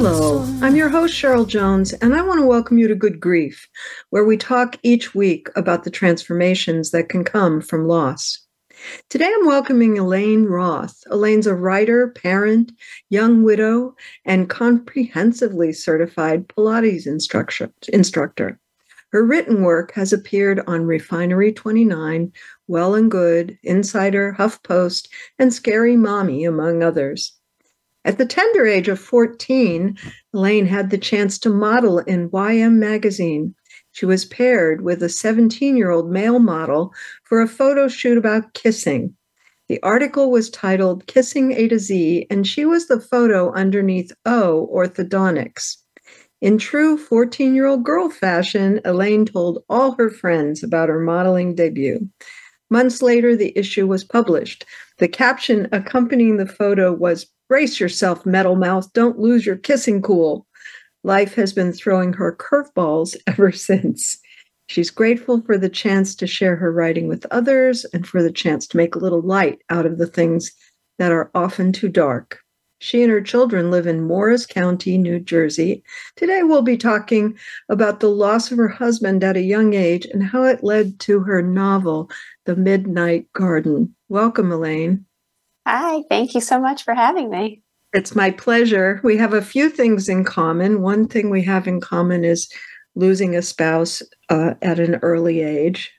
Hello, I'm your host, Cheryl Jones, and I want to welcome you to Good Grief, where we talk each week about the transformations that can come from loss. Today I'm welcoming Elaine Roth. Elaine's a writer, parent, young widow, and comprehensively certified Pilates instructor. Her written work has appeared on Refinery 29, Well and Good, Insider, HuffPost, and Scary Mommy, among others. At the tender age of 14, Elaine had the chance to model in YM magazine. She was paired with a 17 year old male model for a photo shoot about kissing. The article was titled Kissing A to Z, and she was the photo underneath O Orthodontics. In true 14 year old girl fashion, Elaine told all her friends about her modeling debut. Months later, the issue was published. The caption accompanying the photo was Brace yourself, metal mouth. Don't lose your kissing cool. Life has been throwing her curveballs ever since. She's grateful for the chance to share her writing with others and for the chance to make a little light out of the things that are often too dark. She and her children live in Morris County, New Jersey. Today, we'll be talking about the loss of her husband at a young age and how it led to her novel, The Midnight Garden. Welcome, Elaine. Hi, thank you so much for having me. It's my pleasure. We have a few things in common. One thing we have in common is losing a spouse uh, at an early age.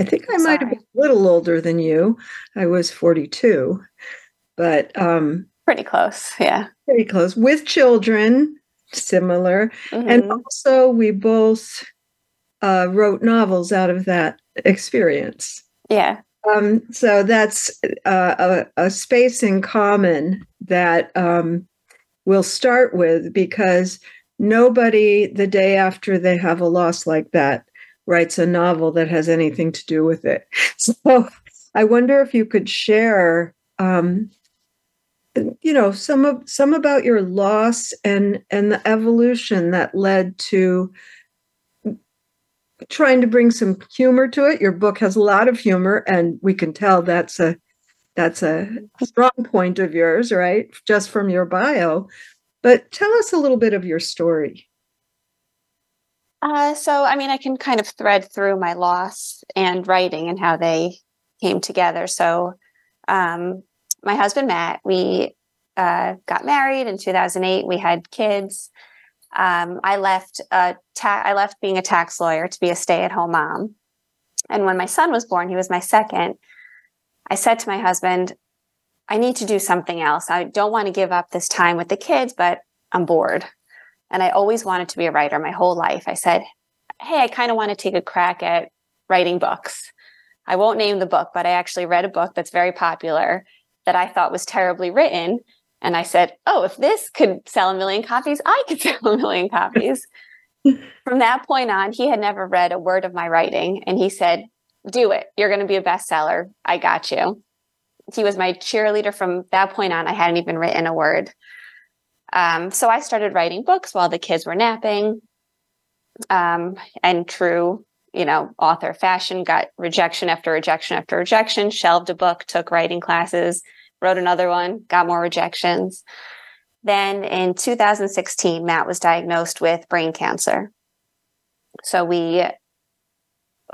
I think I might have been a little older than you. I was 42, but um, pretty close. Yeah. Pretty close with children, similar. Mm-hmm. And also, we both uh, wrote novels out of that experience. Yeah. Um, so that's uh, a, a, space in common that um, we'll start with because nobody, the day after they have a loss like that, writes a novel that has anything to do with it. So I wonder if you could share, um, you know, some of some about your loss and and the evolution that led to trying to bring some humor to it. Your book has a lot of humor, and we can tell that's a that's a strong point of yours, right? Just from your bio. But tell us a little bit of your story. Uh, so, I mean, I can kind of thread through my loss and writing and how they came together. So, um, my husband Matt, we uh, got married in 2008. We had kids um, I left ta- I left being a tax lawyer to be a stay at home mom. And when my son was born, he was my second. I said to my husband, I need to do something else. I don't want to give up this time with the kids, but I'm bored. And I always wanted to be a writer my whole life. I said, Hey, I kind of want to take a crack at writing books. I won't name the book, but I actually read a book that's very popular that I thought was terribly written and I said, Oh, if this could sell a million copies, I could sell a million copies. From that point on, he had never read a word of my writing. And he said, Do it. You're going to be a bestseller. I got you. He was my cheerleader from that point on. I hadn't even written a word. Um, so I started writing books while the kids were napping. Um, and true, you know, author fashion got rejection after rejection after rejection, shelved a book, took writing classes, wrote another one, got more rejections. Then in 2016, Matt was diagnosed with brain cancer. So we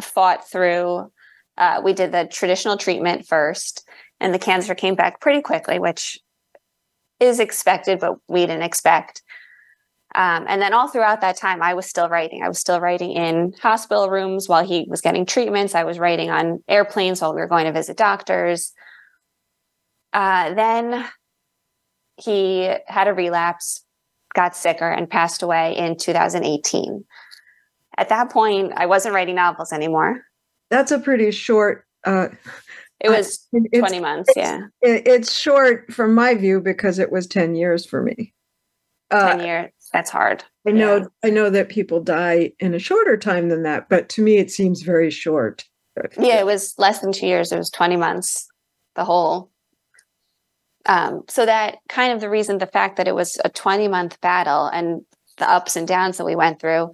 fought through, uh, we did the traditional treatment first, and the cancer came back pretty quickly, which is expected, but we didn't expect. Um, and then all throughout that time, I was still writing. I was still writing in hospital rooms while he was getting treatments. I was writing on airplanes while we were going to visit doctors. Uh, then he had a relapse, got sicker, and passed away in 2018. At that point, I wasn't writing novels anymore. That's a pretty short. Uh, it was uh, 20 months, yeah. It's short from my view because it was 10 years for me. 10 years, that's hard. I know yeah. I know that people die in a shorter time than that, but to me it seems very short. Yeah, it was less than two years. It was 20 months, the whole. Um, so that kind of the reason, the fact that it was a 20 month battle and the ups and downs that we went through,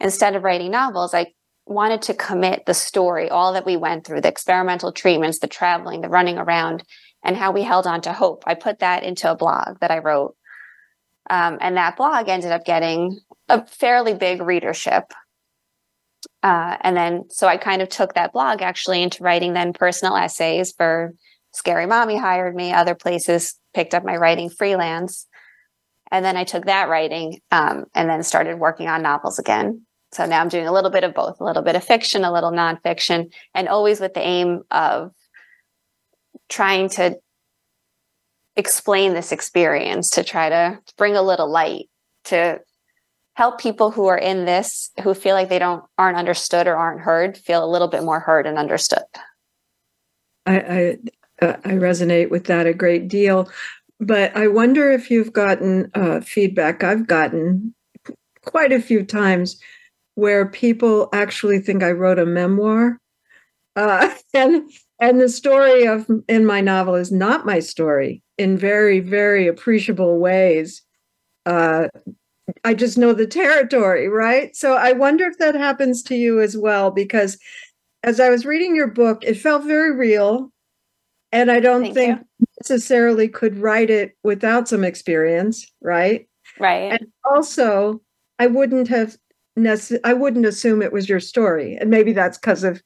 instead of writing novels, I wanted to commit the story, all that we went through, the experimental treatments, the traveling, the running around, and how we held on to hope. I put that into a blog that I wrote. Um, and that blog ended up getting a fairly big readership. Uh, and then, so I kind of took that blog actually into writing then personal essays for Scary Mommy hired me, other places picked up my writing freelance. And then I took that writing um, and then started working on novels again. So now I'm doing a little bit of both, a little bit of fiction, a little nonfiction, and always with the aim of trying to explain this experience, to try to bring a little light, to help people who are in this who feel like they don't aren't understood or aren't heard feel a little bit more heard and understood. I I, uh, I resonate with that a great deal, but I wonder if you've gotten uh, feedback. I've gotten quite a few times where people actually think I wrote a memoir. Uh, and and the story of in my novel is not my story in very very appreciable ways. Uh, I just know the territory, right? So I wonder if that happens to you as well, because as I was reading your book, it felt very real. And I don't Thank think you. necessarily could write it without some experience, right? Right. And also, I wouldn't have nece- I wouldn't assume it was your story, and maybe that's because of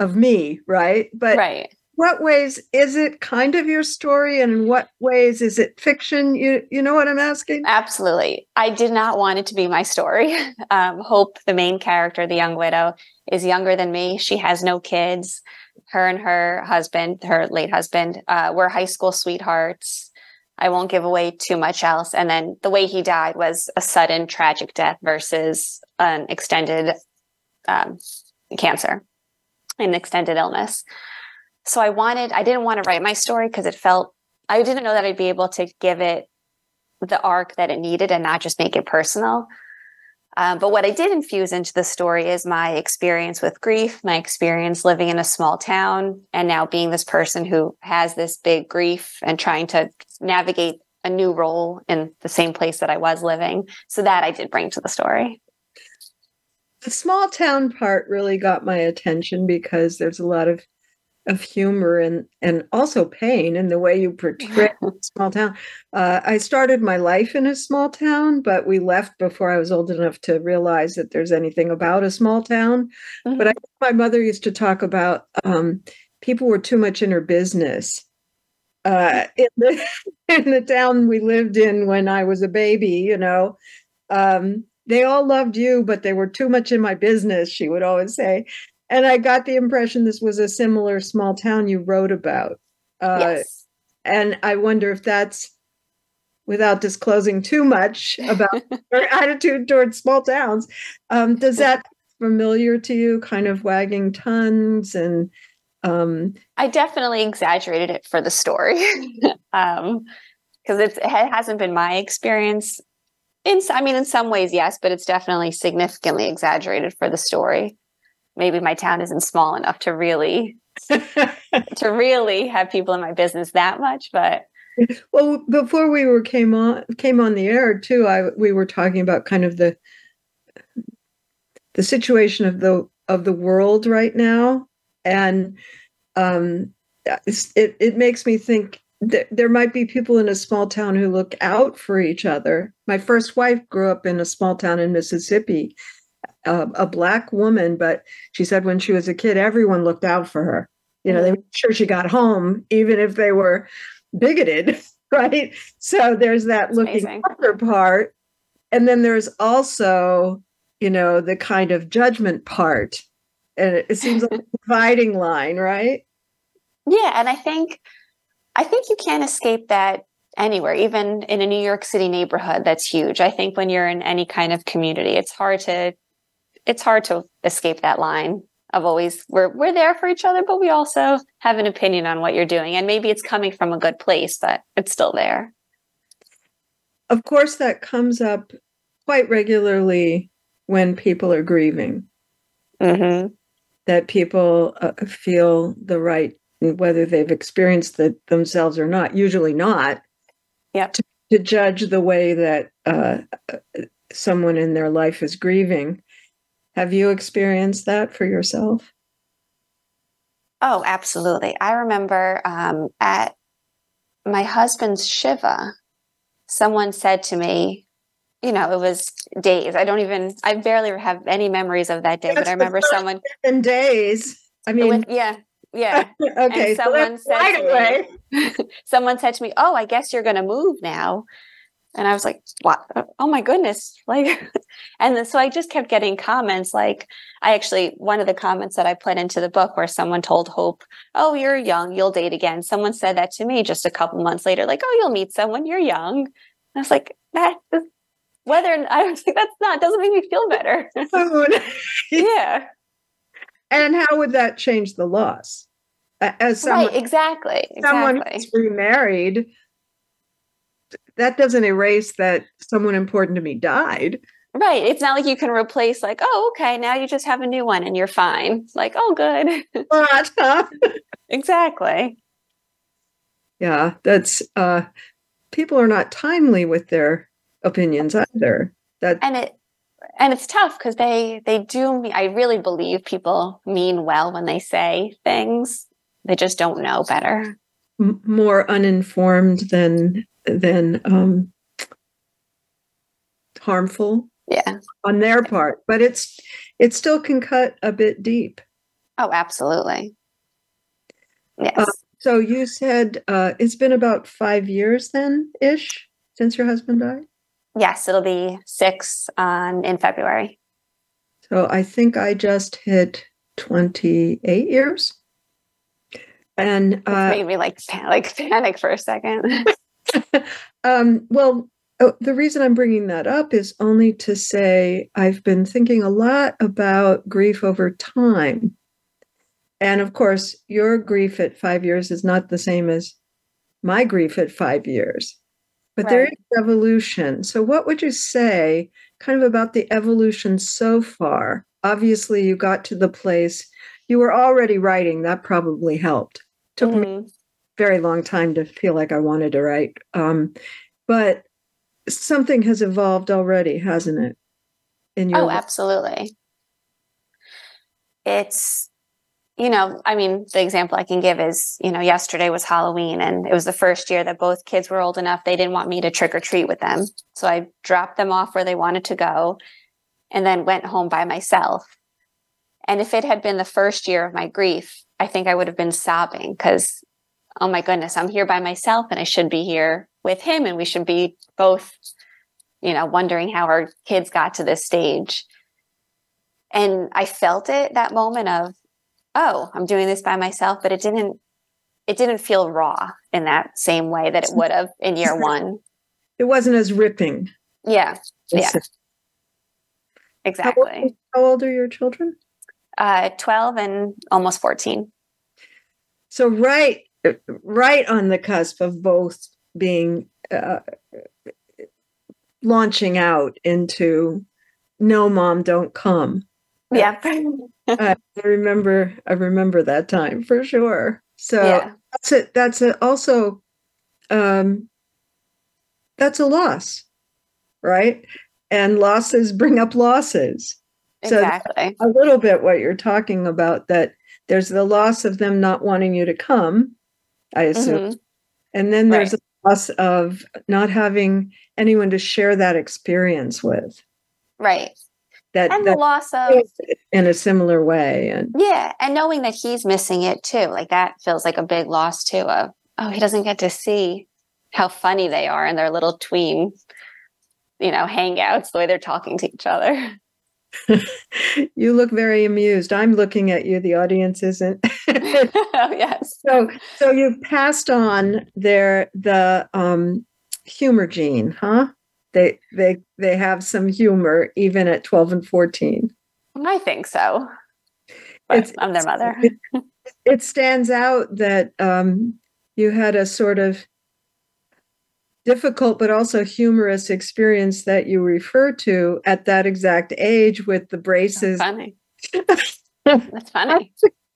of me, right? But right. What ways is it kind of your story, and in what ways is it fiction? You you know what I'm asking? Absolutely. I did not want it to be my story. Um, Hope, the main character, the young widow, is younger than me. She has no kids. Her and her husband, her late husband, uh, were high school sweethearts. I won't give away too much else. And then the way he died was a sudden tragic death versus an extended um, cancer, an extended illness. So I wanted, I didn't want to write my story because it felt, I didn't know that I'd be able to give it the arc that it needed and not just make it personal. Um, but what I did infuse into the story is my experience with grief, my experience living in a small town, and now being this person who has this big grief and trying to navigate a new role in the same place that I was living. So that I did bring to the story. The small town part really got my attention because there's a lot of of humor and and also pain in the way you portray a small town. Uh, I started my life in a small town, but we left before I was old enough to realize that there's anything about a small town. Mm-hmm. But I, my mother used to talk about um, people were too much in her business. Uh, in the in the town we lived in when I was a baby, you know, um, they all loved you, but they were too much in my business. She would always say, and I got the impression this was a similar small town you wrote about. Uh, yes. And I wonder if that's without disclosing too much about your attitude towards small towns. Um, does that familiar to you? Kind of wagging tongues and. Um, I definitely exaggerated it for the story, because um, it hasn't been my experience. In I mean, in some ways, yes, but it's definitely significantly exaggerated for the story maybe my town isn't small enough to really to really have people in my business that much but well before we were came on came on the air too i we were talking about kind of the the situation of the of the world right now. And um it it makes me think that there might be people in a small town who look out for each other. My first wife grew up in a small town in mississippi a, a, black woman, but she said when she was a kid, everyone looked out for her. You know, they made sure she got home, even if they were bigoted, right? So there's that That's looking amazing. after part. And then there's also, you know, the kind of judgment part. And it, it seems like a dividing line, right? Yeah. And I think I think you can't escape that anywhere, even in a New York City neighborhood that's huge. I think when you're in any kind of community, it's hard to it's hard to escape that line of always we're we're there for each other, but we also have an opinion on what you're doing. And maybe it's coming from a good place, but it's still there. of course, that comes up quite regularly when people are grieving. hmm That people uh, feel the right, whether they've experienced it themselves or not, usually not, Yep. to, to judge the way that uh, someone in their life is grieving. Have you experienced that for yourself? Oh, absolutely. I remember um, at my husband's Shiva, someone said to me, you know, it was days. I don't even, I barely have any memories of that day, but I remember someone, In days. I mean, was- yeah, yeah. okay. so someone that's said right to me- someone said to me, "Oh, I guess you're going to move now," and I was like, "What? Oh my goodness!" Like, and then, so I just kept getting comments. Like, I actually one of the comments that I put into the book where someone told Hope, "Oh, you're young, you'll date again." Someone said that to me just a couple months later, like, "Oh, you'll meet someone, you're young." And I was like, "That." Whether I was like, that's not doesn't make me feel better. Yeah, and how would that change the loss? As someone, right. Exactly. someone who's remarried, that doesn't erase that someone important to me died. Right. It's not like you can replace, like, oh, okay, now you just have a new one and you're fine. Like, oh, good. But, huh? exactly. yeah, that's uh people are not timely with their opinions either. That And it, and it's tough because they they do me i really believe people mean well when they say things they just don't know better m- more uninformed than than um harmful yeah. on their part, but it's it still can cut a bit deep. oh absolutely. Yes. Uh, So you said uh, it's been about five years then ish since your husband died. yes it'll be six on in february. So I think I just hit twenty eight years, and uh, made me like pan- like panic for a second um, well, oh, the reason I'm bringing that up is only to say I've been thinking a lot about grief over time. And of course, your grief at five years is not the same as my grief at five years, but there Right. is evolution. So, what would you say kind of about the evolution so far? Obviously, you got to the place you were already writing, that probably helped. Took me Mhm. Very long time to feel like I wanted to write. Um, but something has evolved already, hasn't it? In your Oh, life? absolutely. It's, you know, I mean, the example I can give is, you know, yesterday was Halloween and it was the first year that both kids were old enough. They didn't want me to trick or treat with them. So I dropped them off where they wanted to go and then went home by myself. And if it had been the first year of my grief, I think I would have been sobbing because, oh my goodness, I'm here by myself and I should be here with him and we should be both, you know, wondering how our kids got to this stage and i felt it that moment of oh i'm doing this by myself but it didn't it didn't feel raw in that same way that it would have in year one It wasn't as ripping. yeah Yeah. How exactly old, how old are your children? uh 12 and almost 14 So right, right on the cusp of both being uh, launching out into no, mom, don't come. yeah. I remember, I remember that time for sure. So yeah. that's a that's a also um that's a loss right? And losses bring up losses. So exactly. a little bit what you're talking about that there's the loss of them not wanting you to come i assume Mhm. and then there's Right. a loss of not having anyone to share that experience with right that, and the loss of in a similar way and yeah and knowing that he's missing it too like that feels like a big loss too of oh he doesn't get to see how funny they are in their little tween you know hangouts the way they're talking to each other you look very amused. I'm looking at you. The audience isn't. Oh yes. So so you've passed on their the um humor gene huh? They they they have some humor even at 12 and 14 i think so. I'm their mother. it, it stands out that um you had a sort of difficult but also humorous experience that you refer to at that exact age with the braces. That's funny. That's funny.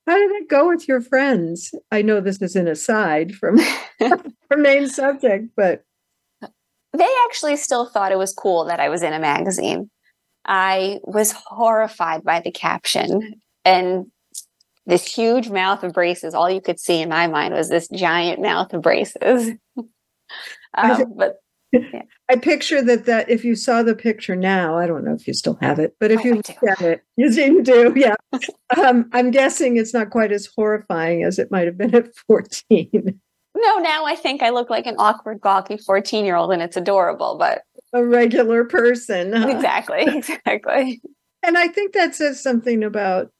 How did it go with your friends? I know this is an aside from our main subject, but they actually still thought it was cool that I was in a magazine. I was horrified by the caption and this huge mouth of braces. All you could see in my mind was this giant mouth of braces. um, but yeah. I picture that that if you saw the picture now, I don't know if you still have it, but if you look at it, you seem to, do. yeah. um, I'm guessing it's not quite as horrifying as it might have been at 14. No, now I think I look like an awkward, gawky 14 year old and it's adorable, but a regular person. Huh? Exactly, exactly. And I think that says something about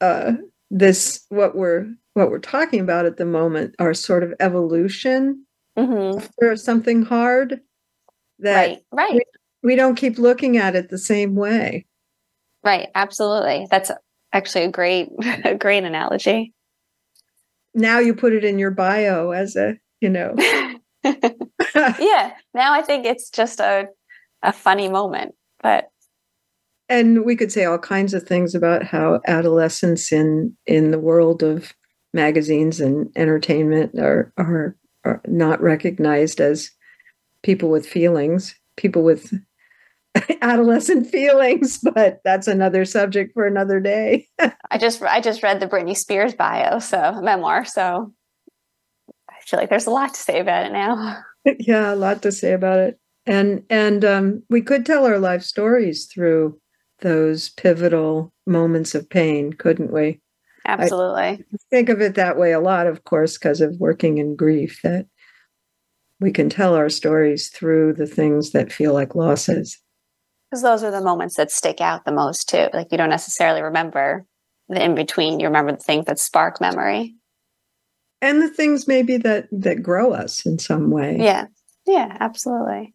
uh, this what we're what we're talking about at the moment, our sort of evolution mm-hmm. after something hard that right, right. We, we don't keep looking at it the same way. Right, absolutely. That's actually a great a great analogy. Now you put it in your bio as a, you know. yeah, now I think it's just a a funny moment, but and we could say all kinds of things about how adolescents in in the world of magazines and entertainment are are, are not recognized as people with feelings, people with adolescent feelings, but that's another subject for another day. I just I just read the Britney Spears bio, so memoir, so I feel like there's a lot to say about it now. yeah, a lot to say about it. And and um, we could tell our life stories through those pivotal moments of pain, couldn't we? Absolutely. I think of it that way a lot, of course, because of working in grief, that we can tell our stories through the things that feel like losses. Because those are the moments that stick out the most, too. Like you don't necessarily remember the in between, you remember the things that spark memory. And the things maybe that that grow us in some way. Yeah. Yeah, absolutely.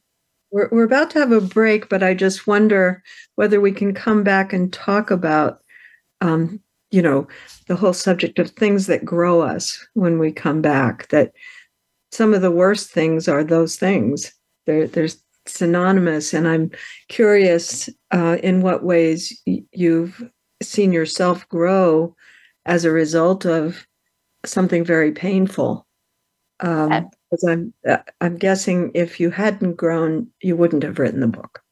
We're, we're about to have a break, but I just wonder whether we can come back and talk about, um, you know, the whole subject of things that grow us when we come back. That some of the worst things are those things. They're, they're synonymous. And I'm curious uh, in what ways you've seen yourself grow as a result of something very painful. Um, because I'm uh, I'm guessing if you hadn't grown, you wouldn't have written the book.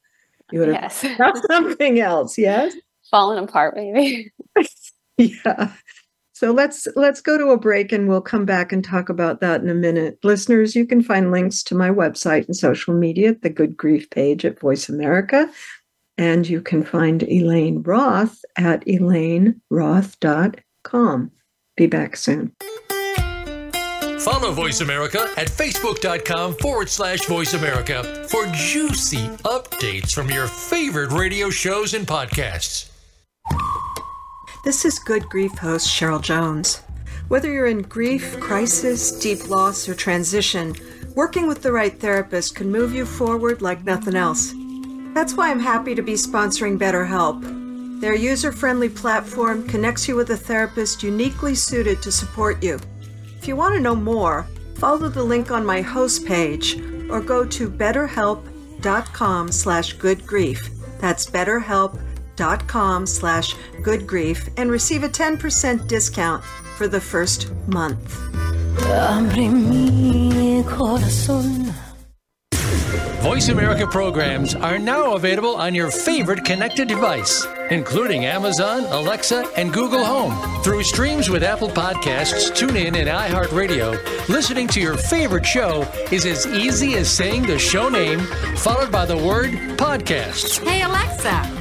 You would have yes. something else. Yes, fallen apart, maybe. yeah. So let's let's go to a break and we'll come back and talk about that in a minute. Listeners, you can find links to my website and social media at the Good Grief page at Voice America. And you can find Elaine Roth at elaineroth.com. Be back soon. Follow Voice America at facebook.com forward slash voice America for juicy updates from your favorite radio shows and podcasts. This is Good Grief host Cheryl Jones. Whether you're in grief, crisis, deep loss, or transition, working with the right therapist can move you forward like nothing else. That's why I'm happy to be sponsoring BetterHelp. Their user friendly platform connects you with a therapist uniquely suited to support you. If you want to know more, follow the link on my host page or go to betterhelp.com slash goodgrief. That's betterhelp.com dot com slash good grief and receive a 10% discount for the first month. Voice America programs are now available on your favorite connected device, including Amazon, Alexa, and Google Home. Through streams with Apple Podcasts, TuneIn, and iHeartRadio, listening to your favorite show is as easy as saying the show name followed by the word podcast. Hey, Alexa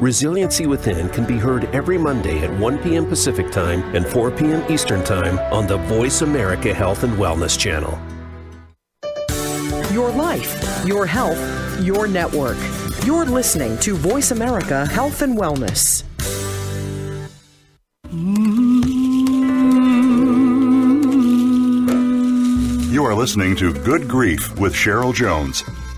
Resiliency Within can be heard every Monday at 1 p.m. Pacific Time and 4 p.m. Eastern Time on the Voice America Health and Wellness Channel. Your life, your health, your network. You're listening to Voice America Health and Wellness. You are listening to Good Grief with Cheryl Jones.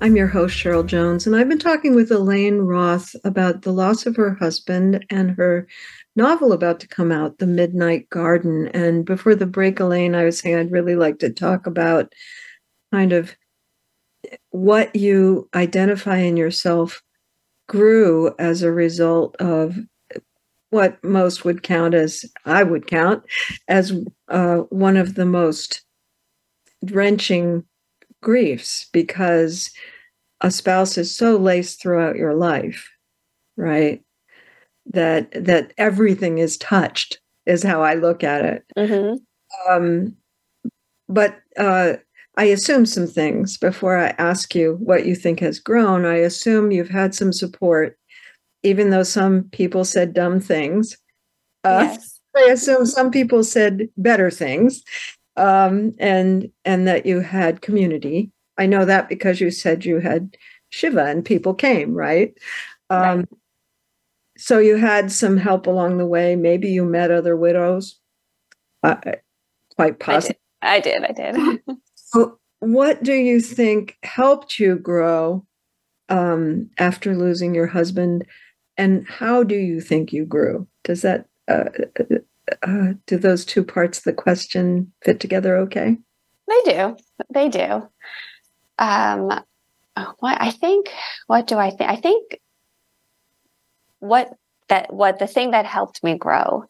I'm your host, Cheryl Jones, and I've been talking with Elaine Roth about the loss of her husband and her novel about to come out, The Midnight Garden. And before the break, Elaine, I was saying I'd really like to talk about kind of what you identify in yourself grew as a result of what most would count as, I would count, as uh, one of the most wrenching griefs because a spouse is so laced throughout your life, right? that that everything is touched is how I look at it. Mm-hmm. Um, but uh, I assume some things before I ask you what you think has grown. I assume you've had some support, even though some people said dumb things. Uh, yes. I assume some people said better things, um, and and that you had community. I know that because you said you had Shiva and people came, right? Um, right. So you had some help along the way. Maybe you met other widows. Uh, quite possible. I did. I did. I did. so, what do you think helped you grow um, after losing your husband, and how do you think you grew? Does that uh, uh, do those two parts of the question fit together? Okay. They do. They do. Um, what I think. What do I think? I think what that what the thing that helped me grow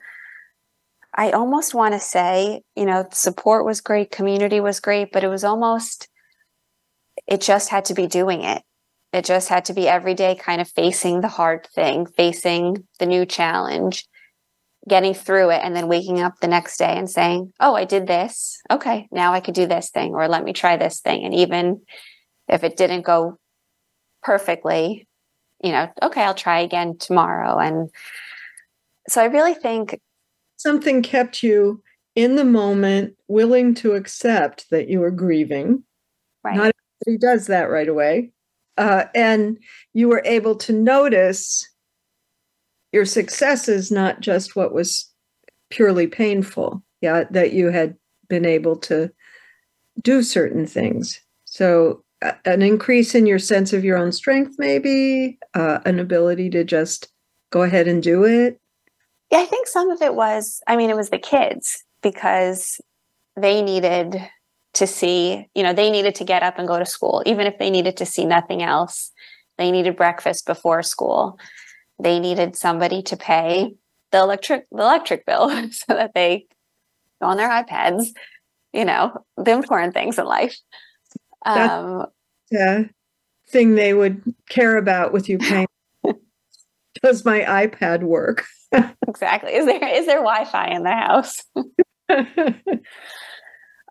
i almost want to say you know support was great community was great but it was almost it just had to be doing it it just had to be every day kind of facing the hard thing facing the new challenge getting through it and then waking up the next day and saying oh i did this okay now i could do this thing or let me try this thing and even if it didn't go perfectly you know, okay, I'll try again tomorrow. And so I really think something kept you in the moment, willing to accept that you were grieving. Right. Not everybody does that right away. Uh, and you were able to notice your success is not just what was purely painful. Yeah, that you had been able to do certain things. So an increase in your sense of your own strength, maybe uh, an ability to just go ahead and do it? Yeah, I think some of it was, I mean, it was the kids because they needed to see, you know, they needed to get up and go to school, even if they needed to see nothing else. They needed breakfast before school. They needed somebody to pay the electric the electric bill so that they go on their iPads, you know, the important things in life. Um, the thing they would care about with you paying. Does my iPad work? exactly. Is there is there Wi-Fi in the house?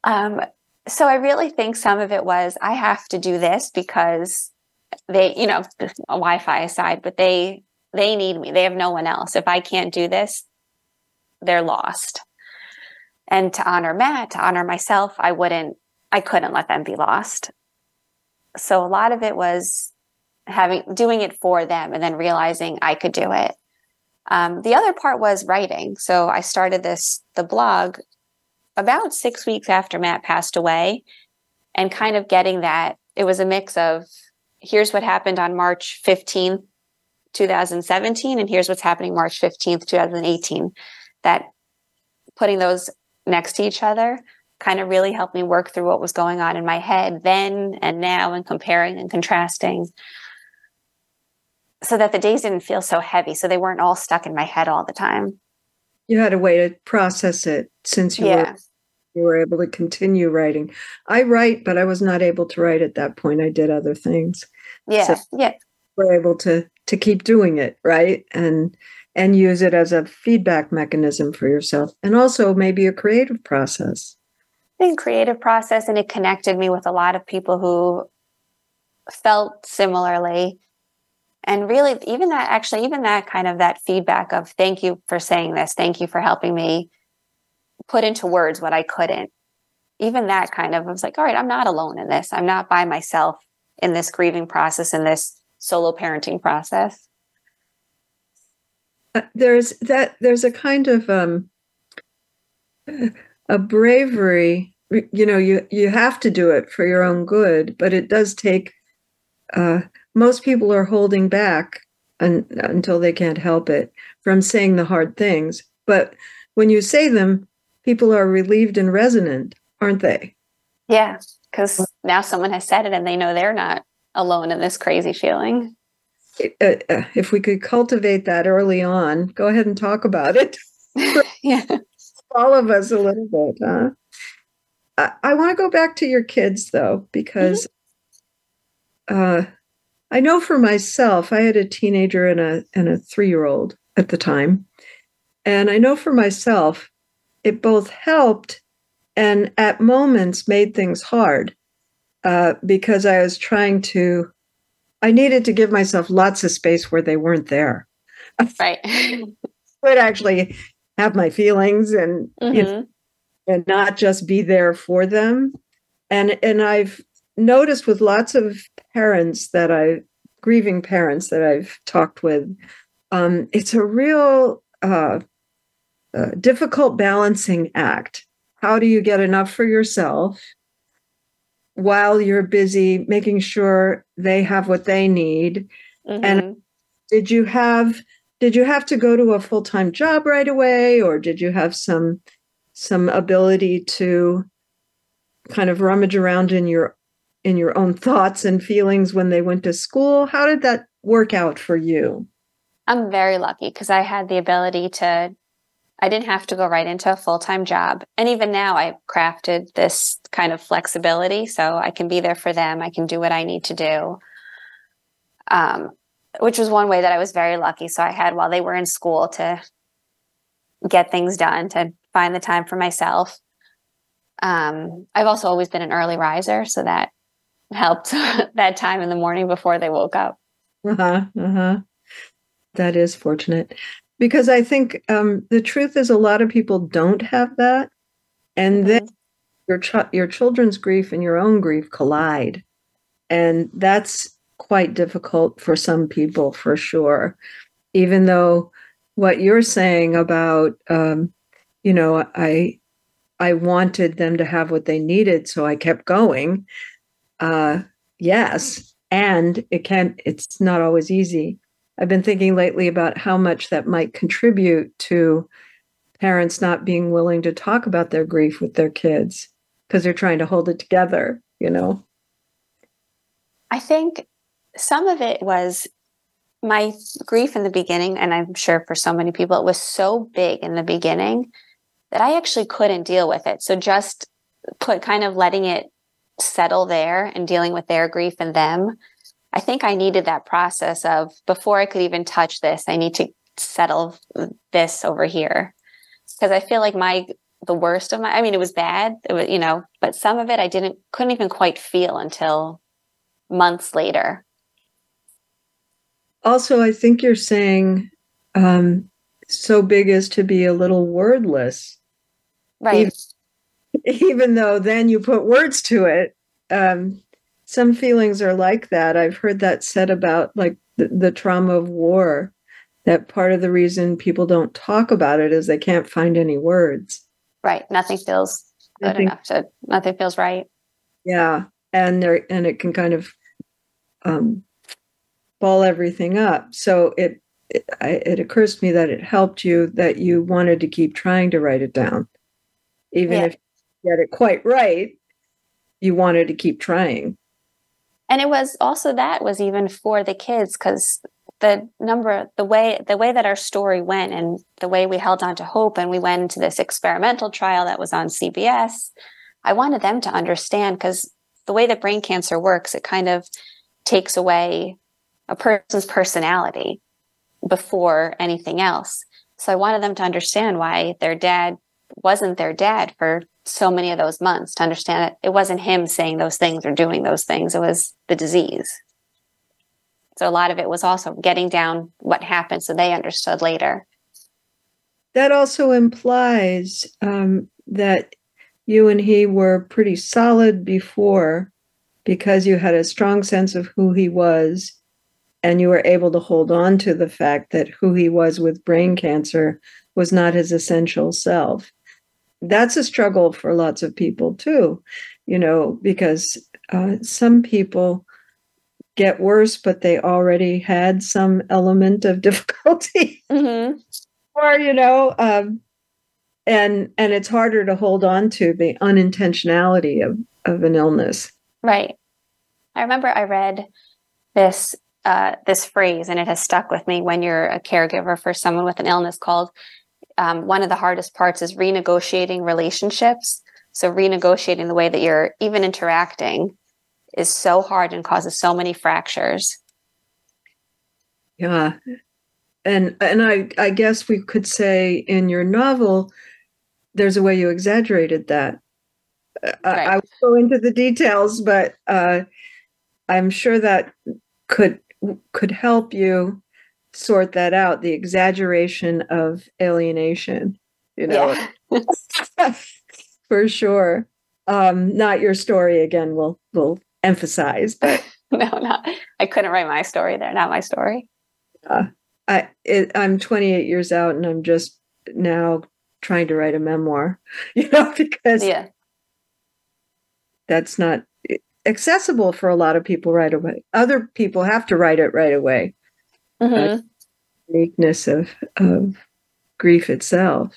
um, so I really think some of it was I have to do this because they, you know, Wi-Fi aside, but they they need me. They have no one else. If I can't do this, they're lost. And to honor Matt, to honor myself, I wouldn't I couldn't let them be lost. So a lot of it was having doing it for them and then realizing I could do it. Um, the other part was writing. So I started this the blog about six weeks after Matt passed away, and kind of getting that it was a mix of here's what happened on March fifteenth, two thousand seventeen, and here's what's happening March fifteenth, two thousand eighteen. That putting those next to each other kind of really helped me work through what was going on in my head then and now and comparing and contrasting so that the days didn't feel so heavy so they weren't all stuck in my head all the time you had a way to process it since you yeah. were you were able to continue writing. I write, but I was not able to write at that point. I did other things. Yeah, so yeah. We're able to to keep doing it, right? And and use it as a feedback mechanism for yourself, and also maybe a creative process. Think creative process, and it connected me with a lot of people who felt similarly and really even that actually even that kind of that feedback of thank you for saying this thank you for helping me put into words what i couldn't even that kind of I was like all right i'm not alone in this i'm not by myself in this grieving process in this solo parenting process uh, there's that there's a kind of um a bravery you know you you have to do it for your own good but it does take uh most people are holding back un, until they can't help it from saying the hard things. But when you say them, people are relieved and resonant, aren't they? Yeah, because now someone has said it and they know they're not alone in this crazy feeling. Uh, uh, if we could cultivate that early on, go ahead and talk about it. yeah. All of us a little bit, huh? I, I want to go back to your kids though, because mm-hmm. uh, I know for myself, I had a teenager and a and a three year old at the time, and I know for myself, it both helped and at moments made things hard uh, because I was trying to. I needed to give myself lots of space where they weren't there. Right. But actually have my feelings and mm-hmm. you know, and not just be there for them. And and I've noticed with lots of parents that I, grieving parents that I've talked with, um, it's a real uh, uh, difficult balancing act. How do you get enough for yourself while you're busy making sure they have what they need? Mm-hmm. And did you have did you have to go to a full-time job right away or did you have some some ability to kind of rummage around in your in your own thoughts and feelings when they went to school? How did that work out for you? I'm very lucky because I had the ability to, I didn't have to go right into a full time job. And even now, I've crafted this kind of flexibility so I can be there for them. I can do what I need to do. Um, which was one way that I was very lucky. So I had while they were in school to get things done, to find the time for myself. Um, I've also always been an early riser, so that helped that time in the morning before they woke up. Uh-huh. Uh-huh. That is fortunate. Because I think um, the truth is a lot of people don't have that. And mm-hmm. then your ch- your children's grief and your own grief collide. And that's quite difficult for some people for sure. Even though what you're saying about um, you know, I I wanted them to have what they needed, so I kept going uh, yes, and it can. It's not always easy. I've been thinking lately about how much that might contribute to parents not being willing to talk about their grief with their kids because they're trying to hold it together. You know. I think some of it was my grief in the beginning, and I'm sure for so many people, it was so big in the beginning that I actually couldn't deal with it. So just put kind of letting it settle there and dealing with their grief and them. I think I needed that process of before I could even touch this, I need to settle this over here. Because I feel like my the worst of my I mean it was bad, it was, you know, but some of it I didn't couldn't even quite feel until months later. Also, I think you're saying um so big as to be a little wordless. Right. Even, even though then you put words to it um, some feelings are like that. I've heard that said about like the, the, trauma of war that part of the reason people don't talk about it is they can't find any words. Right. Nothing feels good nothing, enough to nothing feels right. Yeah. And there and it can kind of um ball everything up. So it it, it occurs to me that it helped you that you wanted to keep trying to write it down. Even yeah. if you get it quite right, you wanted to keep trying. And it was also that was even for the kids because the number the way the way that our story went and the way we held on to hope and we went into this experimental trial that was on CBS I wanted them to understand cuz the way that brain cancer works it kind of takes away a person's personality before anything else. So I wanted them to understand why their dad wasn't their dad for so many of those months to understand that it wasn't him saying those things or doing those things it was the disease so a lot of it was also getting down what happened so they understood later. That also implies um, that you and he were pretty solid before because you had a strong sense of who he was and you were able to hold on to the fact that who he was with brain cancer was not his essential self. That's a struggle for lots of people too, you know, because uh, some people get worse, but they already had some element of difficulty. Mm-hmm. or, you know, um, and and it's harder to hold on to the unintentionality of, of an illness. Right. I remember I read this uh, this phrase, and it has stuck with me when you're a caregiver for someone with an illness called um, one of the hardest parts is renegotiating relationships. So, renegotiating the way that you're even interacting is so hard and causes so many fractures. Yeah. And and I I guess we could say in your novel there's a way you exaggerated that. Right. I, I will go into the details, but uh, I'm sure that could could help you sort that out. The exaggeration of alienation, you know, yeah. for sure. Um, not your story again. We'll we'll emphasize, but no, not. I couldn't write my story there. Not my story. Uh, I it, I'm 28 years out, and I'm just now trying to write a memoir. You know, because yeah, that's not accessible for a lot of people right away. Other people have to write it right away. Mm-hmm. uniqueness of of grief itself.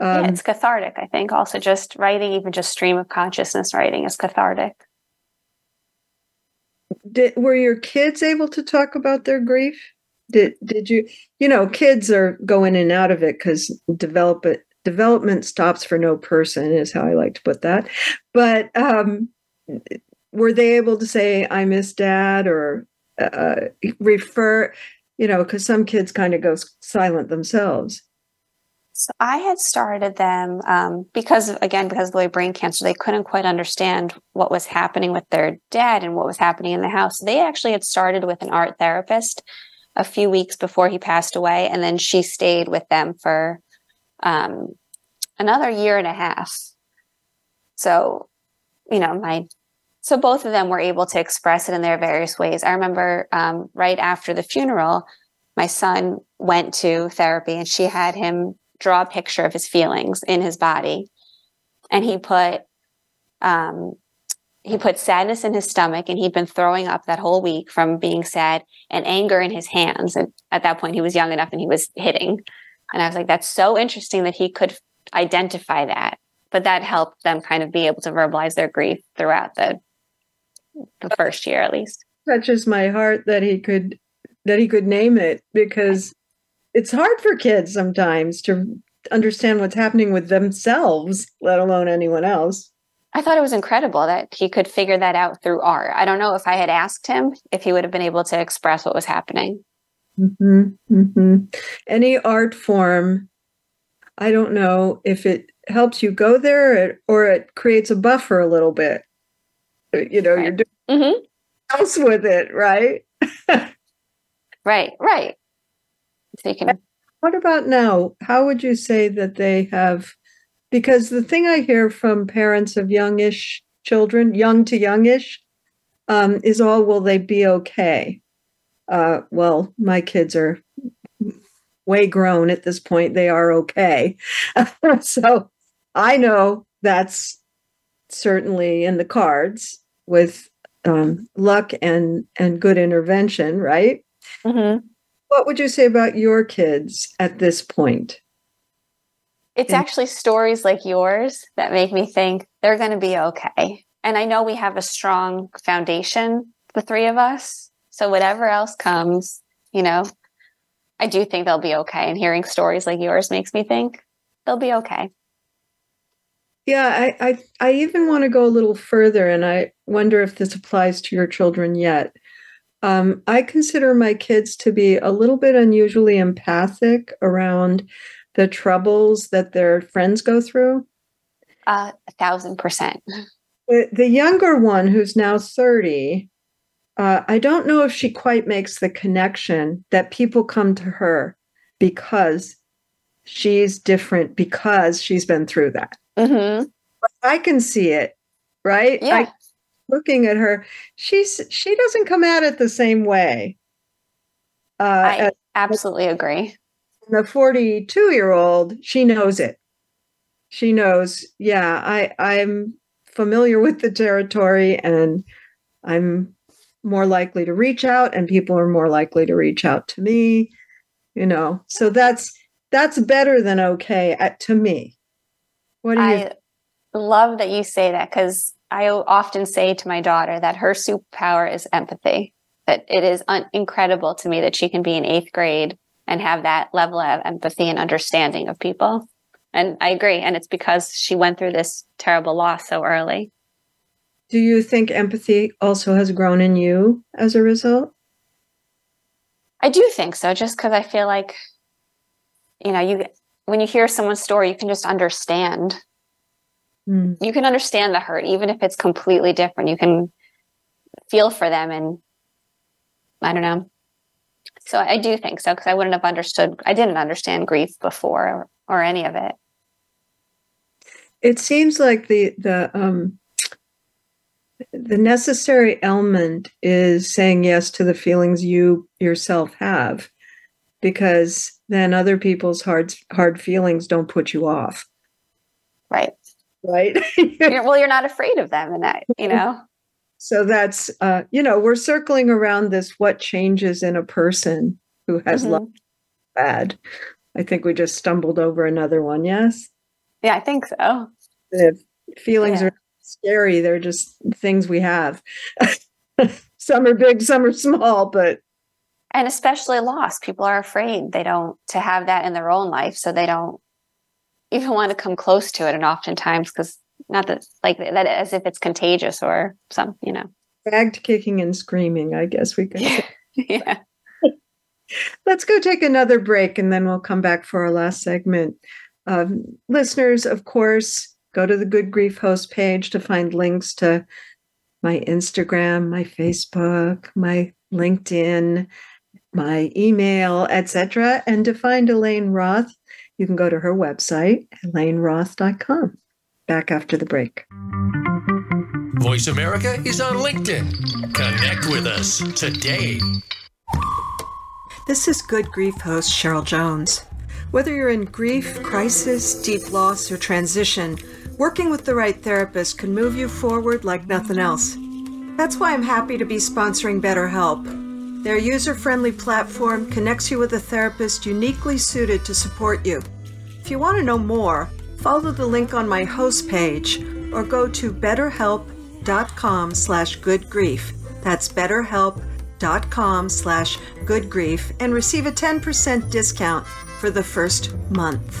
Um, yeah, it's cathartic. I think also just writing, even just stream of consciousness writing, is cathartic did, were your kids able to talk about their grief? Did did you you know kids are going in and out of it because develop it development stops for no person is how I like to put that. But um, were they able to say I miss dad or uh, refer? You know, because some kids kind of go silent themselves. So I had started them um, because, again, because of the way brain cancer, they couldn't quite understand what was happening with their dad and what was happening in the house. They actually had started with an art therapist a few weeks before he passed away, and then she stayed with them for um, another year and a half. So, you know, my so both of them were able to express it in their various ways. I remember um, right after the funeral, my son went to therapy, and she had him draw a picture of his feelings in his body. And he put um, he put sadness in his stomach and he'd been throwing up that whole week from being sad and anger in his hands. And at that point, he was young enough and he was hitting. And I was like, that's so interesting that he could identify that. But that helped them kind of be able to verbalize their grief throughout the the first year at least. Touches my heart that he could that he could name it because it's hard for kids sometimes to understand what's happening with themselves, let alone anyone else. I thought it was incredible that he could figure that out through art. I don't know if I had asked him if he would have been able to express what was happening. Mm-hmm, mm-hmm. Any art form, I don't know if it helps you go there or it creates a buffer a little bit. You know, right. you're doing mm-hmm. else with it, right? right, right. Can. What about now? How would you say that they have? Because the thing I hear from parents of youngish children, young to youngish, um, is all, will they be okay? Uh, well, my kids are way grown at this point. They are okay. so I know that's certainly in the cards with um, luck and and good intervention, right? Mm-hmm. What would you say about your kids at this point? It's actually stories like yours that make me think they're going to be okay. And I know we have a strong foundation, the three of us. So whatever else comes, you know, I do think they'll be okay. And hearing stories like yours makes me think they'll be okay. Yeah, I, I, I even want to go a little further, and I wonder if this applies to your children yet. Um, I consider my kids to be a little bit unusually empathic around the troubles that their friends go through. Uh, a thousand percent. The, the younger one, who's now 30, uh, I don't know if she quite makes the connection that people come to her because she's different, because she's been through that. Mm-hmm. I can see it, right? Yeah. I, looking at her, she's she doesn't come at it the same way. Uh, I absolutely agree. The 42 year old, she knows it. She knows, yeah, I, I'm familiar with the territory and I'm more likely to reach out and people are more likely to reach out to me, you know. So that's that's better than okay at, to me. What do you I love that you say that because I often say to my daughter that her superpower is empathy. That it is un- incredible to me that she can be in eighth grade and have that level of empathy and understanding of people. And I agree. And it's because she went through this terrible loss so early. Do you think empathy also has grown in you as a result? I do think so, just because I feel like, you know, you when you hear someone's story, you can just understand. Mm. You can understand the hurt, even if it's completely different. You can feel for them, and I don't know. So I do think so because I wouldn't have understood. I didn't understand grief before or, or any of it. It seems like the the um, the necessary element is saying yes to the feelings you yourself have, because then other people's hard hard feelings don't put you off. Right. Right. you're, well, you're not afraid of them, and that you know. So that's uh, you know we're circling around this. What changes in a person who has Mhm. love bad? I think we just stumbled over another one. Yes. Yeah, I think so. The feelings Yeah. are scary. They're just things we have. some are big, some are small, but and especially loss people are afraid they don't to have that in their own life so they don't even want to come close to it and oftentimes because not that like that as if it's contagious or some you know dragged kicking and screaming, I guess we could say. yeah Let's go take another break and then we'll come back for our last segment. Um, listeners, of course, go to the Good Grief Host page to find links to my Instagram, my Facebook, my LinkedIn, my email, etc. And to find Elaine Roth, you can go to her website, elaineroth.com. Back after the break. Voice America is on LinkedIn. Connect with us today. This is Good Grief host Cheryl Jones. Whether you're in grief, crisis, deep loss, or transition, working with the right therapist can move you forward like nothing else. That's why I'm happy to be sponsoring BetterHelp. Their user friendly platform connects you with a therapist uniquely suited to support you. If you want to know more, follow the link on my host page or go to betterhelp.com slash goodgrief. That's betterhelp.com slash goodgrief and receive a 10% discount for the first month.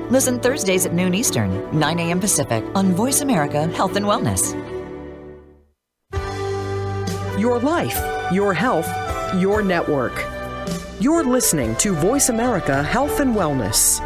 Listen Thursdays at noon Eastern, 9 a.m. Pacific on Voice America Health and Wellness. your life, your health, your network. You're listening to Voice America Health and Wellness.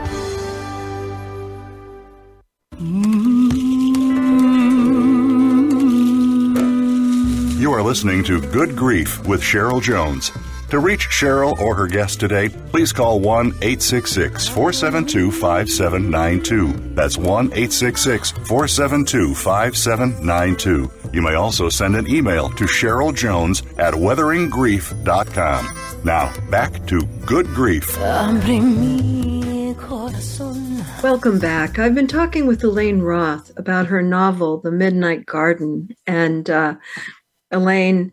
You are listening to Good Grief with Cheryl Jones. To reach Cheryl or her guest today, please call 1 866 472 5792. That's 1 866 472 5792. You may also send an email to Cheryl Jones at weatheringgrief.com. Now, back to Good Grief. Welcome back. I've been talking with Elaine Roth about her novel, The Midnight Garden. And uh, Elaine,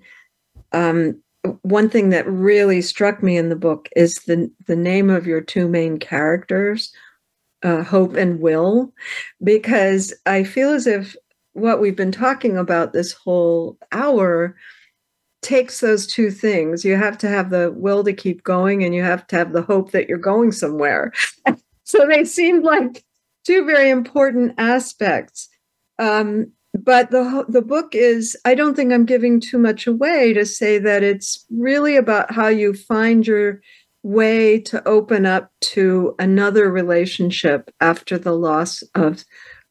um, one thing that really struck me in the book is the, the name of your two main characters, uh, Hope and Will, because I feel as if what we've been talking about this whole hour takes those two things. You have to have the will to keep going, and you have to have the hope that you're going somewhere. so they seemed like two very important aspects. Um, but the the book is I don't think I'm giving too much away to say that it's really about how you find your way to open up to another relationship after the loss of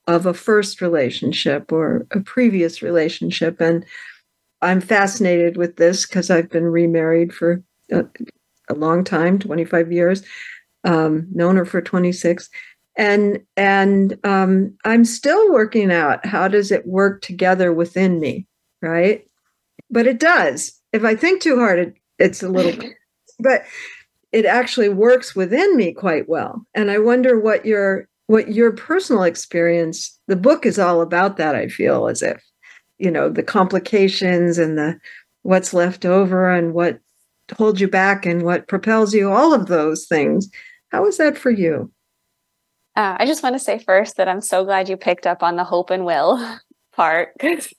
of a first relationship or a previous relationship. And I'm fascinated with this because I've been remarried for a, a, long time 25 years um, known her for 26 and and um, i'm still working out how does it work together within me right? But it does. If i think too hard it, it's a little but it actually works within me quite well. And i wonder what your what your personal experience the book is all about that i feel as if you know the complications and the what's left over and what holds you back and what propels you all of those things. How is that for you uh, I just want to say first that I'm so glad you picked up on the hope and will part because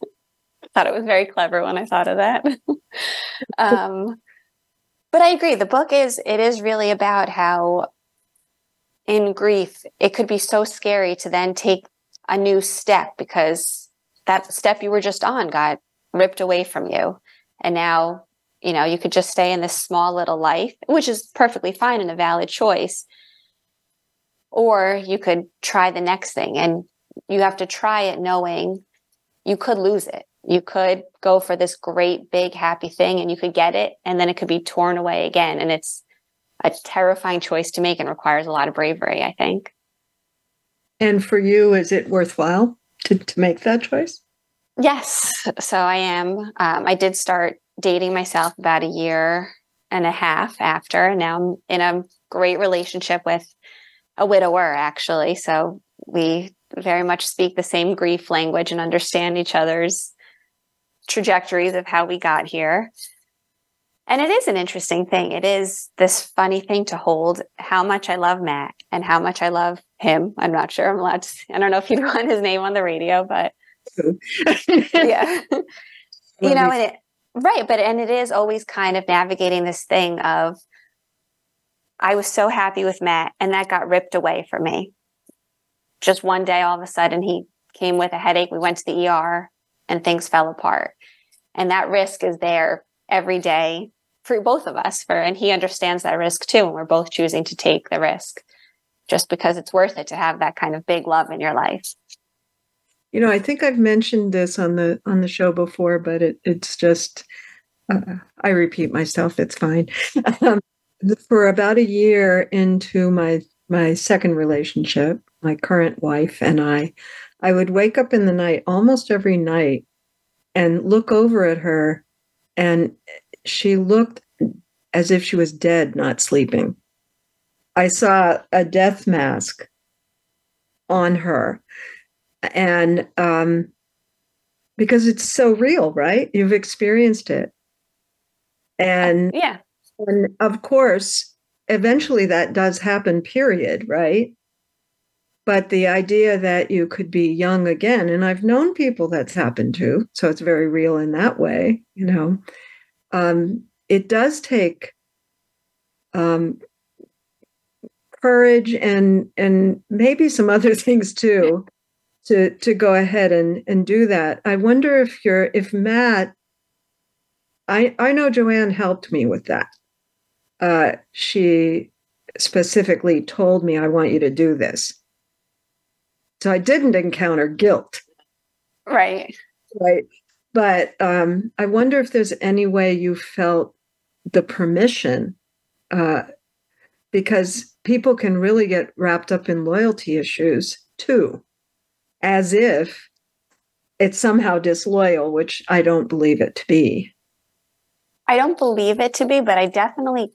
I thought it was very clever when I thought of that. um, but I agree. The book is it is really about how in grief it could be so scary to then take a new step because that step you were just on got ripped away from you, and now you know you could just stay in this small little life, which is perfectly fine and a valid choice or you could try the next thing and you have to try it knowing you could lose it. You could go for this great, big, happy thing and you could get it and then it could be torn away again. And it's a terrifying choice to make and requires a lot of bravery, I think. And for you, is it worthwhile to, to make that choice? Yes. So I am. Um, I did start dating myself about a year and a half after. And now I'm in a great relationship with a widower, actually. So we very much speak the same grief language and understand each other's trajectories of how we got here. And it is an interesting thing. It is this funny thing to hold how much I love Matt and how much I love him. I'm not sure I'm allowed to, I don't know if you'd want his name on the radio, but yeah. you know, and it, right. But, and it is always kind of navigating this thing of, I was so happy with Matt, and that got ripped away from me. Just one day, all of a sudden, he came with a headache. We went to the ER, and things fell apart. And that risk is there every day for both of us. For and he understands that risk too, and we're both choosing to take the risk just because it's worth it to have that kind of big love in your life. You know, I think I've mentioned this on the on the show before, but it, it's just uh, I repeat myself. It's fine. um, for about a year into my my second relationship, my current wife and I, I would wake up in the night almost every night and look over at her and she looked as if she was dead, not sleeping. I saw a death mask on her. And um, because it's so real, right? You've experienced it. And yeah and of course, eventually that does happen, period, right? But the idea that you could be young again, and I've known people that's happened to, so it's very real in that way, you know. Um, it does take um, courage and and maybe some other things too to to go ahead and and do that. I wonder if you're if Matt I, I know Joanne helped me with that. Uh, she specifically told me, I want you to do this. So I didn't encounter guilt. Right. Right. But um, I wonder if there's any way you felt the permission, uh, because people can really get wrapped up in loyalty issues too, as if it's somehow disloyal, which I don't believe it to be. I don't believe it to be, but I definitely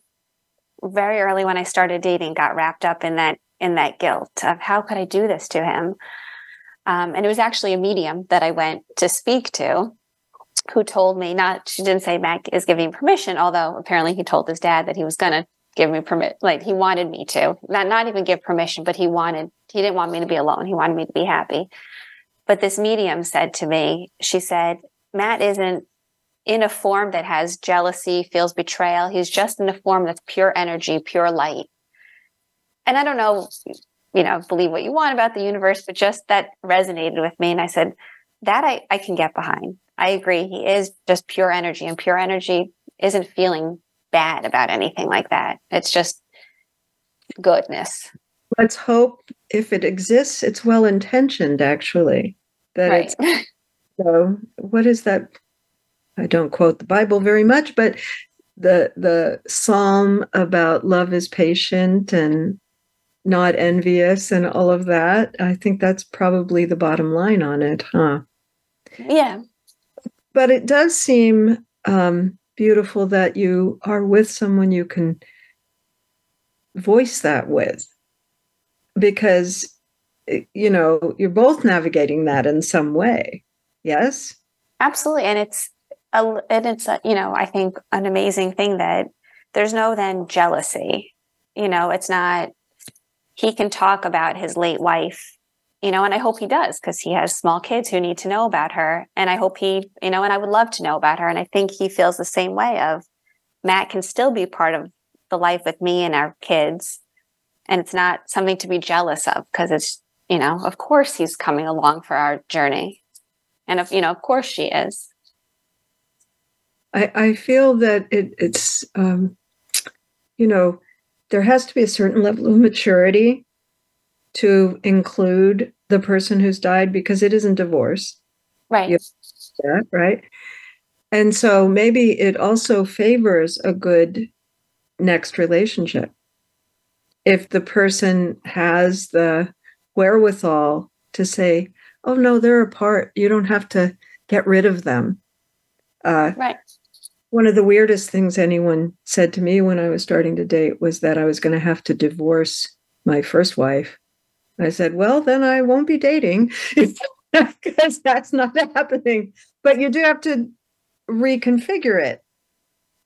very early when I started dating got wrapped up in that in that guilt of how could I do this to him? Um, and it was actually a medium that I went to speak to who told me not she didn't say Matt is giving permission, although apparently he told his dad that he was gonna give me permit like he wanted me to. Not not even give permission, but he wanted he didn't want me to be alone. He wanted me to be happy. But this medium said to me, she said, Matt isn't in a form that has jealousy, feels betrayal. He's just in a form that's pure energy, pure light. And I don't know, you know, believe what you want about the universe, but just that resonated with me. And I said, that I, I can get behind. I agree. He is just pure energy, and pure energy isn't feeling bad about anything like that. It's just goodness. Let's hope if it exists, it's well intentioned, actually. That right. it's so what is that? I don't quote the Bible very much, but the the psalm about love is patient and not envious and all of that. I think that's probably the bottom line on it, huh? Yeah. But it does seem um, beautiful that you are with someone you can voice that with because you know you're both navigating that in some way yes absolutely and it's a and it's a, you know i think an amazing thing that there's no then jealousy. You know it's not he can talk about his late wife you know and i hope he does because he has small kids who need to know about her. And i hope he you know and i would love to know about her. And i think he feels the same way of matt can still be part of the life with me and our kids. And it's not something to be jealous of because it's you know of course he's coming along for our journey. And if you know of course she is i i feel that it, it's um you know there has to be a certain level of maturity to include the person who's died because it isn't divorce right that, right and so maybe it also favors a good next relationship if the person has the wherewithal to say, oh, no, they're apart. You don't have to get rid of them. Uh, right. One of the weirdest things anyone said to me when I was starting to date was that I was going to have to divorce my first wife. I said, well, then I won't be dating because that's not happening. But you do have to reconfigure it.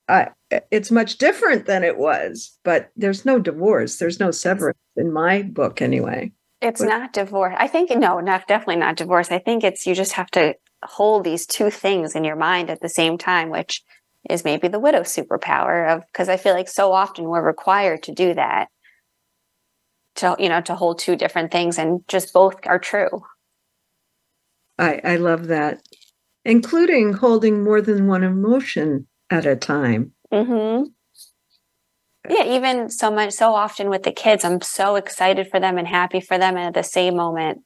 I, it's much different than it was, but there's no divorce. There's no severance in my book, anyway. It's but, not divorce. I think, no, not definitely not divorce. I think it's you just have to hold these two things in your mind at the same time, which is maybe the widow superpower of because I feel like so often we're required to do that. To you know, to hold two different things and just both are true. I, I love that. Including holding more than one emotion at a time. Mm-hmm. Yeah, even so much, so often with the kids, I'm so excited for them and happy for them. And at the same moment,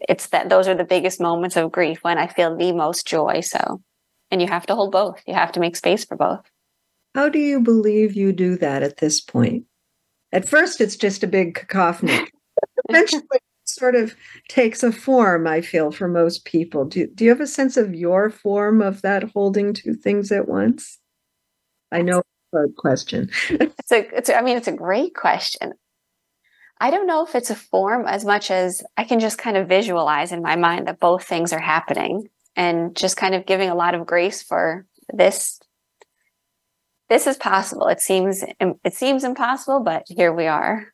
it's that those are the biggest moments of grief when I feel the most joy. So, and you have to hold both, you have to make space for both. How do you believe you do that at this point? At first, it's just a big cacophony. Eventually, it sort of takes a form, I feel, for most people. Do, do you have a sense of your form of that holding two things at once? I know it's a hard question. it's a, it's a, I mean, it's a great question. I don't know if it's a form as much as I can just kind of visualize in my mind that both things are happening and just kind of giving a lot of grace for this. This is possible. It seems it seems impossible, but here we are.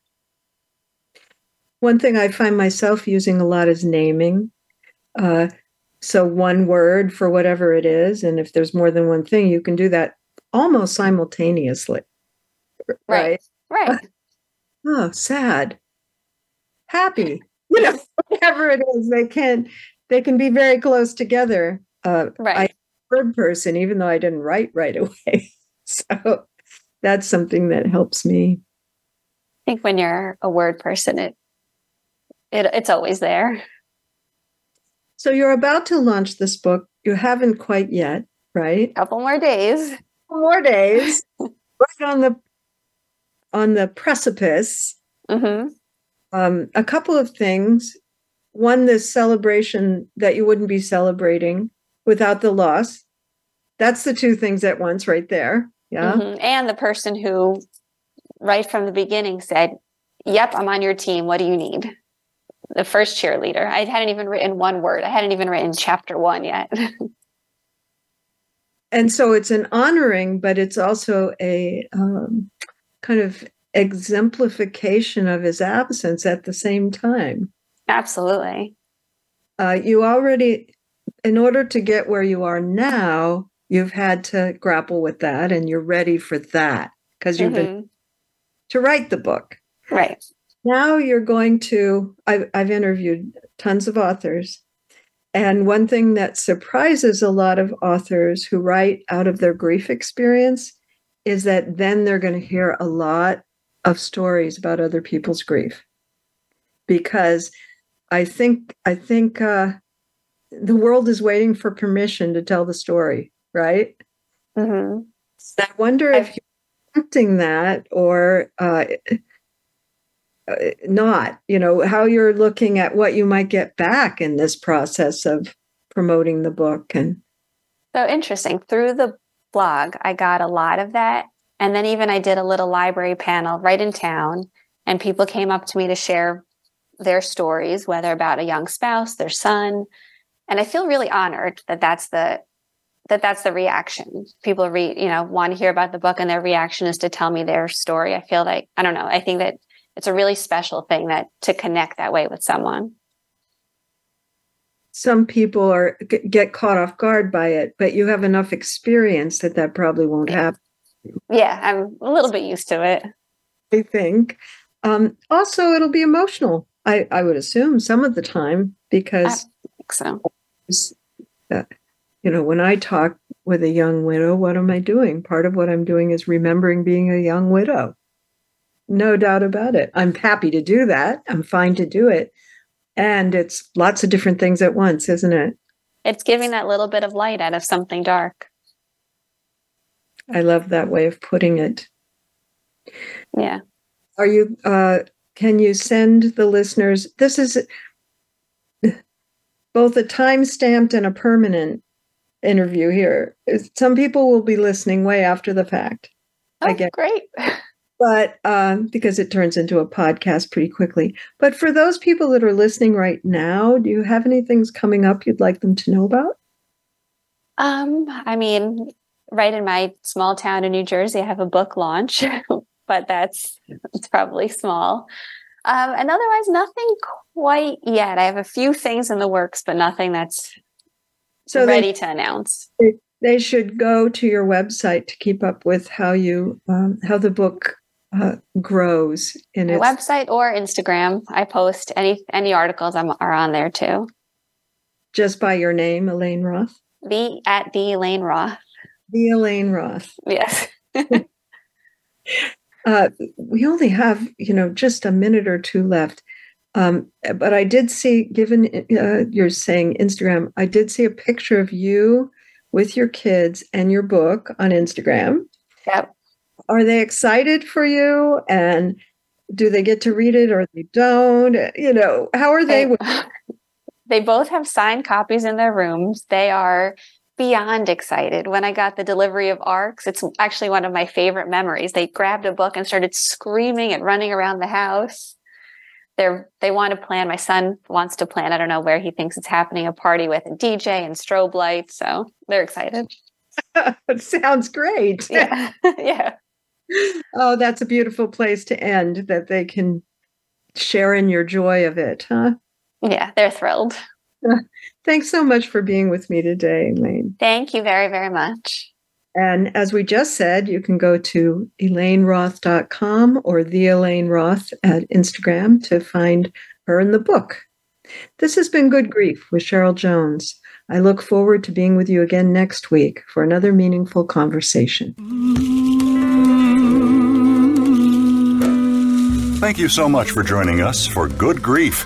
One thing I find myself using a lot is naming. Uh, so one word for whatever it is, and if there's more than one thing, you can do that almost simultaneously. Right. Right. right. Oh, sad. Happy. You know, whatever it is, they can they can be very close together. Uh, right. word person, even though I didn't write right away. so that's something that helps me. I think when you're a word person, it, it it's always there. So you're about to launch this book. You haven't quite yet, right? A couple more days. Couple more days. right on the on the precipice. Mm-hmm. Um, a couple of things. One, this celebration that you wouldn't be celebrating without the loss. That's the two things at once, right there. Yeah. Mm-hmm. And the person who, right from the beginning, said, Yep, I'm on your team. What do you need? The first cheerleader. I hadn't even written one word, I hadn't even written chapter one yet. and so it's an honoring, but it's also a um, kind of exemplification of his absence at the same time. Absolutely. Uh, you already, in order to get where you are now, you've had to grapple with that and you're ready for that because you've mm-hmm. been to write the book. Right. Now you're going to, I've, I've interviewed tons of authors. And one thing that surprises a lot of authors who write out of their grief experience is that then they're going to hear a lot of stories about other people's grief. Because I think I think uh, the world is waiting for permission to tell the story right? Mm-hmm. I wonder if you're accepting that or uh, uh, not, you know, how you're looking at what you might get back in this process of promoting the book. And so interesting. Through the blog, I got a lot of that. And then even I did a little library panel right in town, and people came up to me to share their stories, whether about a young spouse, their son. And I feel really honored that that's the that that's the reaction. People read, you know, want to hear about the book and their reaction is to tell me their story. I feel like, I don't know, I think that it's a really special thing that to connect that way with someone. Some people are get caught off guard by it, but you have enough experience that that probably won't happen. Yeah, I'm a little bit used to it. I think. Um, also, it'll be emotional. I, I would assume some of the time because so. Uh, you know, when I talk with a young widow, what am I doing? Part of what I'm doing is remembering being a young widow. No doubt about it. I'm happy to do that. I'm fine to do it. And it's lots of different things at once, isn't it? It's giving that little bit of light out of something dark. I love that way of putting it. Yeah. Are you, uh, can you send the listeners, this is both a time stamped and a permanent interview here. Some people will be listening way after the fact. Oh, I get great. But um, because it turns into a podcast pretty quickly. But for those people that are listening right now, do you have any things coming up you'd like them to know about? Um, I mean, right in my small town in New Jersey, I have a book launch, but that's it's probably small. Um, and otherwise, nothing quite yet. I have a few things in the works, but nothing that's so ready they, to announce. They should go to your website to keep up with how you um, how the book uh, grows in My its website or Instagram. I post any any articles I'm, are on there too. Just by your name, Elaine Roth. The at the Elaine Roth. The Elaine Roth. Yes. uh, we only have you know just a minute or two left. Um, but I did see, given uh, you're saying Instagram, I did see a picture of you with your kids and your book on Instagram. Yep. Are they excited for you? And do they get to read it or they don't? You know, how are they? They, they both have signed copies in their rooms. They are beyond excited. When I got the delivery of ARCs, it's actually one of my favorite memories. They grabbed a book and started screaming and running around the house they're they want to plan. My son wants to plan. I don't know where he thinks it's happening. A party with a DJ and strobe lights. So they're excited. sounds great. Yeah, yeah. Oh, that's a beautiful place to end. That they can share in your joy of it, huh? Yeah, they're thrilled. Thanks so much for being with me today, Elaine. Thank you very, very much. And as we just said, you can go to elaineroth.com or the Elaine Roth at Instagram to find her in the book. This has been Good Grief with Cheryl Jones. I look forward to being with you again next week for another meaningful conversation. Thank you so much for joining us for Good Grief.